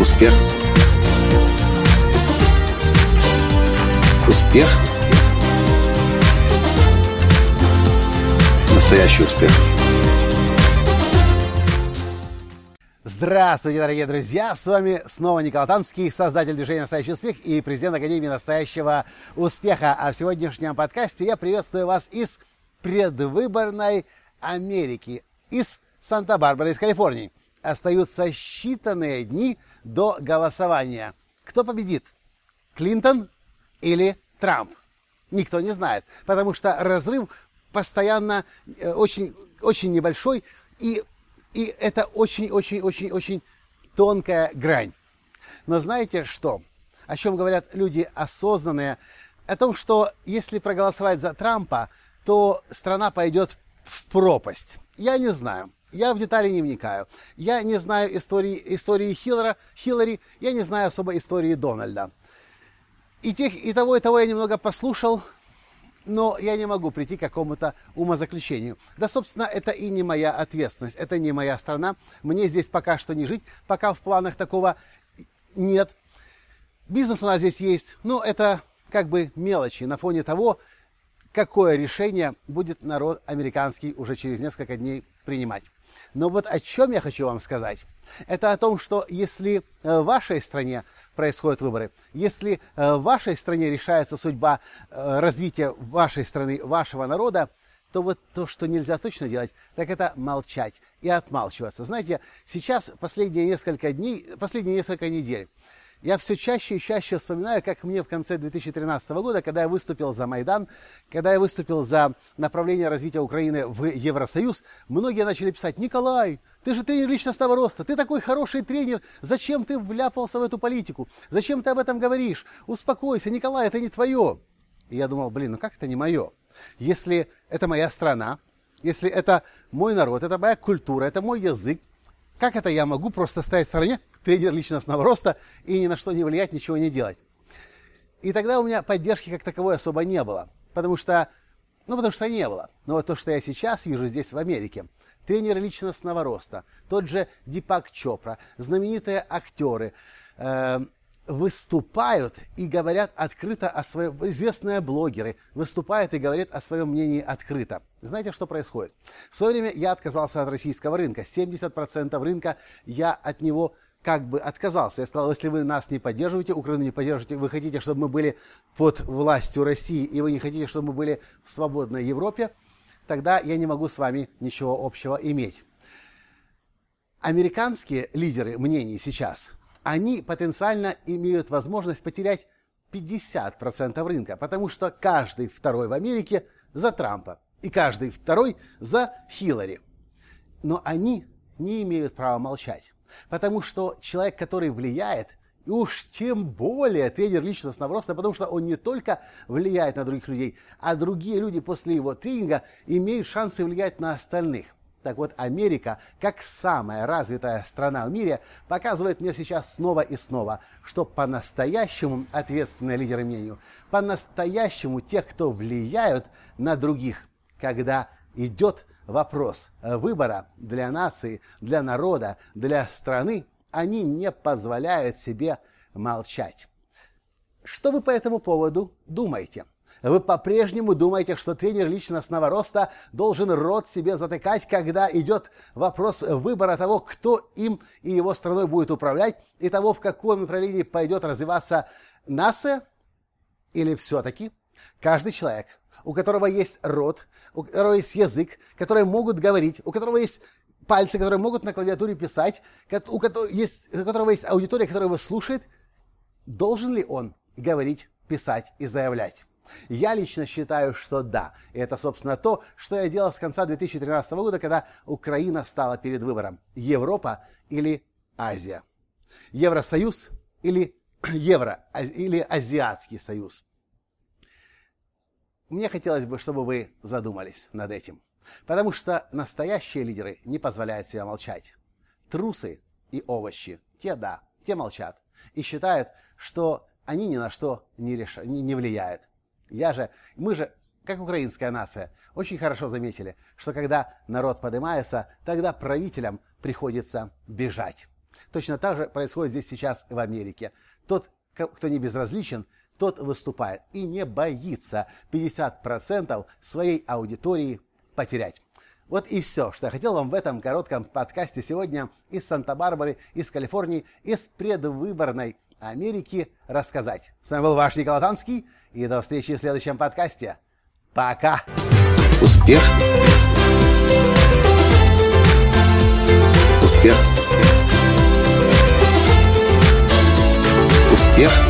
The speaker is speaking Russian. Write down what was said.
Успех. Успех. Настоящий успех. Здравствуйте, дорогие друзья! С вами снова Николай Танский, создатель движения «Настоящий успех» и президент Академии «Настоящего успеха». А в сегодняшнем подкасте я приветствую вас из предвыборной Америки, из Санта-Барбары, из Калифорнии. Остаются считанные дни до голосования. Кто победит? Клинтон или Трамп? Никто не знает, потому что разрыв постоянно э, очень, очень небольшой, и, и это очень-очень-очень-очень тонкая грань. Но знаете что? О чем говорят люди осознанные? О том, что если проголосовать за Трампа, то страна пойдет в пропасть. Я не знаю. Я в детали не вникаю. Я не знаю истории, истории Хиллера, Хиллари, я не знаю особо истории Дональда. И, тех, и того, и того я немного послушал, но я не могу прийти к какому-то умозаключению. Да, собственно, это и не моя ответственность, это не моя страна. Мне здесь пока что не жить, пока в планах такого нет. Бизнес у нас здесь есть, но это как бы мелочи на фоне того, какое решение будет народ американский уже через несколько дней принимать. Но вот о чем я хочу вам сказать. Это о том, что если э, в вашей стране происходят выборы, если э, в вашей стране решается судьба э, развития вашей страны, вашего народа, то вот то, что нельзя точно делать, так это молчать и отмалчиваться. Знаете, сейчас последние несколько дней, последние несколько недель я все чаще и чаще вспоминаю, как мне в конце 2013 года, когда я выступил за Майдан, когда я выступил за направление развития Украины в Евросоюз, многие начали писать, Николай, ты же тренер личностного роста, ты такой хороший тренер, зачем ты вляпался в эту политику? Зачем ты об этом говоришь? Успокойся, Николай, это не твое. И я думал, блин, ну как это не мое? Если это моя страна, если это мой народ, это моя культура, это мой язык, как это я могу просто стоять в стороне, тренер личностного роста, и ни на что не влиять, ничего не делать? И тогда у меня поддержки как таковой особо не было. Потому что, ну, потому что не было. Но вот то, что я сейчас вижу здесь в Америке, тренер личностного роста, тот же Дипак Чопра, знаменитые актеры, э, выступают и говорят открыто о своем, известные блогеры выступают и говорят о своем мнении открыто. Знаете, что происходит? В свое время я отказался от российского рынка. 70% рынка я от него как бы отказался. Я сказал, если вы нас не поддерживаете, Украину не поддерживаете, вы хотите, чтобы мы были под властью России, и вы не хотите, чтобы мы были в свободной Европе, тогда я не могу с вами ничего общего иметь. Американские лидеры мнений сейчас – они потенциально имеют возможность потерять 50% рынка, потому что каждый второй в Америке за Трампа и каждый второй за Хиллари. Но они не имеют права молчать, потому что человек, который влияет, и уж тем более тренер личностного роста, потому что он не только влияет на других людей, а другие люди после его тренинга имеют шансы влиять на остальных. Так вот, Америка, как самая развитая страна в мире, показывает мне сейчас снова и снова, что по-настоящему ответственные лидеры мнению, по-настоящему тех, кто влияют на других, когда идет вопрос выбора для нации, для народа, для страны, они не позволяют себе молчать. Что вы по этому поводу думаете? Вы по-прежнему думаете, что тренер личностного роста должен рот себе затыкать, когда идет вопрос выбора того, кто им и его страной будет управлять, и того, в каком направлении пойдет развиваться нация? Или все-таки каждый человек, у которого есть рот, у которого есть язык, которые могут говорить, у которого есть пальцы, которые могут на клавиатуре писать, у которого есть, у которого есть аудитория, которая его слушает, должен ли он говорить, писать и заявлять? Я лично считаю, что да. И это, собственно, то, что я делал с конца 2013 года, когда Украина стала перед выбором. Европа или Азия. Евросоюз или Евро, или Азиатский союз. Мне хотелось бы, чтобы вы задумались над этим. Потому что настоящие лидеры не позволяют себе молчать. Трусы и овощи, те да, те молчат. И считают, что они ни на что не, реш... не, не влияют. Я же, мы же, как украинская нация, очень хорошо заметили, что когда народ поднимается, тогда правителям приходится бежать. Точно так же происходит здесь сейчас в Америке. Тот, кто не безразличен, тот выступает и не боится 50% своей аудитории потерять. Вот и все, что я хотел вам в этом коротком подкасте сегодня из Санта-Барбары, из Калифорнии, из предвыборной Америки рассказать. С вами был ваш Николай Танский, и до встречи в следующем подкасте. Пока! Успех! Успех! Успех!